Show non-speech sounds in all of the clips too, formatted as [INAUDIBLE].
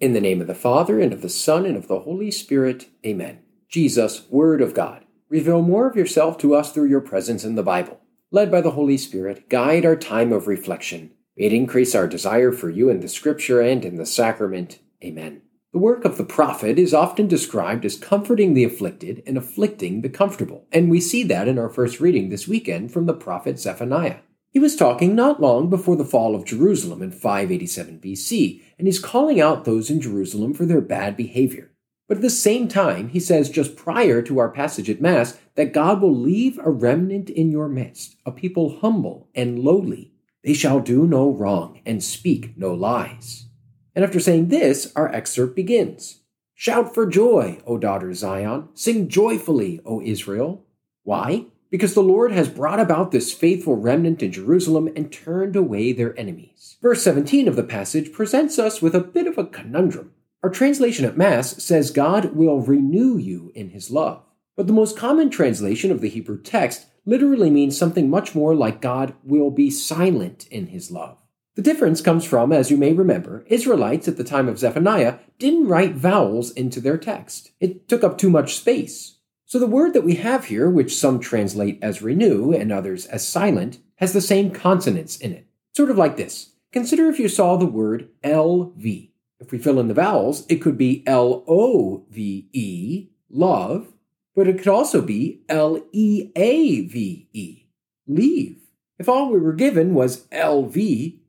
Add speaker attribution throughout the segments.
Speaker 1: In the name of the Father, and of the Son, and of the Holy Spirit, amen. Jesus, Word of God, reveal more of yourself to us through your presence in the Bible. Led by the Holy Spirit, guide our time of reflection. May it increase our desire for you in the Scripture and in the sacrament. Amen. The work of the prophet is often described as comforting the afflicted and afflicting the comfortable, and we see that in our first reading this weekend from the prophet Zephaniah. He was talking not long before the fall of Jerusalem in 587 BC, and he's calling out those in Jerusalem for their bad behavior. But at the same time, he says just prior to our passage at Mass that God will leave a remnant in your midst, a people humble and lowly. They shall do no wrong and speak no lies. And after saying this, our excerpt begins Shout for joy, O daughter Zion! Sing joyfully, O Israel! Why? Because the Lord has brought about this faithful remnant in Jerusalem and turned away their enemies. Verse 17 of the passage presents us with a bit of a conundrum. Our translation at Mass says God will renew you in his love. But the most common translation of the Hebrew text literally means something much more like God will be silent in his love. The difference comes from, as you may remember, Israelites at the time of Zephaniah didn't write vowels into their text. It took up too much space. So the word that we have here, which some translate as renew and others as silent, has the same consonants in it. Sort of like this. Consider if you saw the word LV. If we fill in the vowels, it could be L O V E, love, but it could also be L E A V E, leave. If all we were given was LV,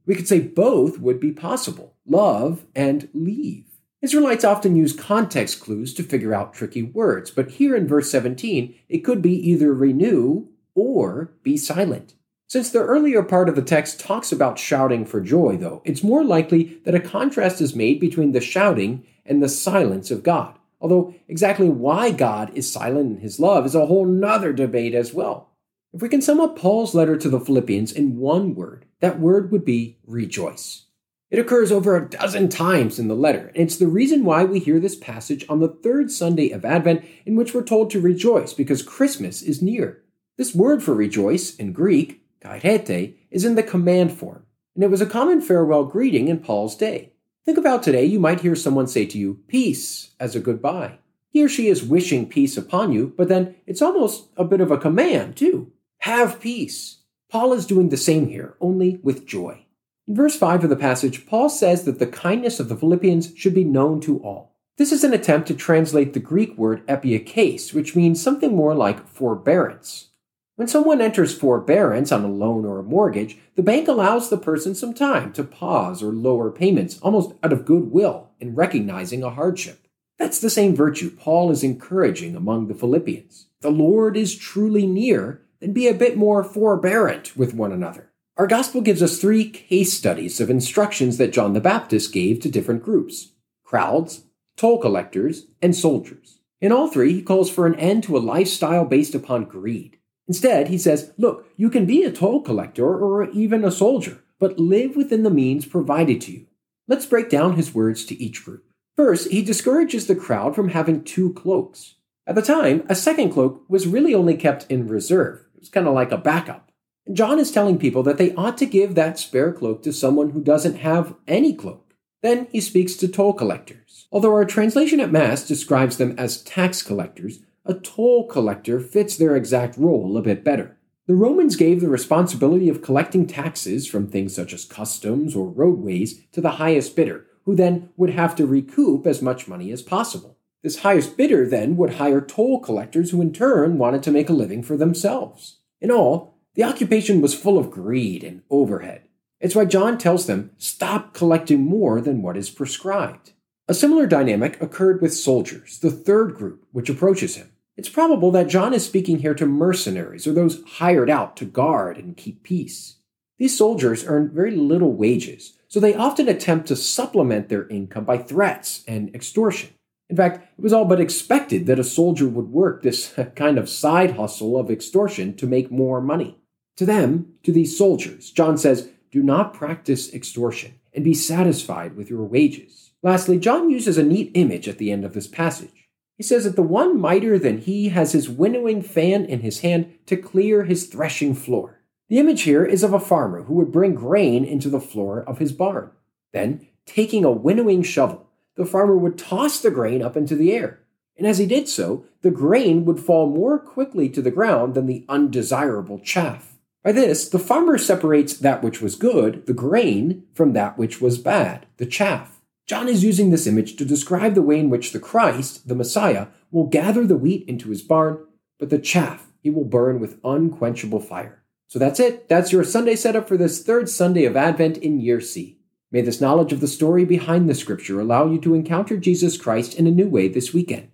Speaker 1: we could say both would be possible love and leave. Israelites often use context clues to figure out tricky words, but here in verse 17, it could be either renew or be silent. Since the earlier part of the text talks about shouting for joy, though, it's more likely that a contrast is made between the shouting and the silence of God. Although exactly why God is silent in his love is a whole nother debate as well. If we can sum up Paul's letter to the Philippians in one word, that word would be rejoice. It occurs over a dozen times in the letter, and it's the reason why we hear this passage on the third Sunday of Advent, in which we're told to rejoice because Christmas is near. This word for rejoice in Greek, kairete, is in the command form, and it was a common farewell greeting in Paul's day. Think about today, you might hear someone say to you, peace, as a goodbye. He or she is wishing peace upon you, but then it's almost a bit of a command, too. Have peace. Paul is doing the same here, only with joy. In verse 5 of the passage, Paul says that the kindness of the Philippians should be known to all. This is an attempt to translate the Greek word epieikes, which means something more like forbearance. When someone enters forbearance on a loan or a mortgage, the bank allows the person some time to pause or lower payments, almost out of goodwill in recognizing a hardship. That's the same virtue Paul is encouraging among the Philippians. The Lord is truly near, then be a bit more forbearant with one another. Our gospel gives us three case studies of instructions that John the Baptist gave to different groups crowds, toll collectors, and soldiers. In all three, he calls for an end to a lifestyle based upon greed. Instead, he says, Look, you can be a toll collector or even a soldier, but live within the means provided to you. Let's break down his words to each group. First, he discourages the crowd from having two cloaks. At the time, a second cloak was really only kept in reserve. It was kind of like a backup. John is telling people that they ought to give that spare cloak to someone who doesn't have any cloak. Then he speaks to toll collectors. Although our translation at Mass describes them as tax collectors, a toll collector fits their exact role a bit better. The Romans gave the responsibility of collecting taxes from things such as customs or roadways to the highest bidder, who then would have to recoup as much money as possible. This highest bidder then would hire toll collectors who in turn wanted to make a living for themselves. In all, the occupation was full of greed and overhead. It's why John tells them, stop collecting more than what is prescribed. A similar dynamic occurred with soldiers, the third group which approaches him. It's probable that John is speaking here to mercenaries or those hired out to guard and keep peace. These soldiers earn very little wages, so they often attempt to supplement their income by threats and extortion. In fact, it was all but expected that a soldier would work this [LAUGHS] kind of side hustle of extortion to make more money. To them, to these soldiers, John says, Do not practice extortion and be satisfied with your wages. Lastly, John uses a neat image at the end of this passage. He says that the one mightier than he has his winnowing fan in his hand to clear his threshing floor. The image here is of a farmer who would bring grain into the floor of his barn. Then, taking a winnowing shovel, the farmer would toss the grain up into the air. And as he did so, the grain would fall more quickly to the ground than the undesirable chaff. By this, the farmer separates that which was good, the grain, from that which was bad, the chaff. John is using this image to describe the way in which the Christ, the Messiah, will gather the wheat into his barn, but the chaff he will burn with unquenchable fire. So that's it. That's your Sunday setup for this third Sunday of Advent in Year C. May this knowledge of the story behind the scripture allow you to encounter Jesus Christ in a new way this weekend.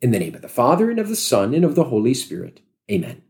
Speaker 1: In the name of the Father, and of the Son, and of the Holy Spirit. Amen.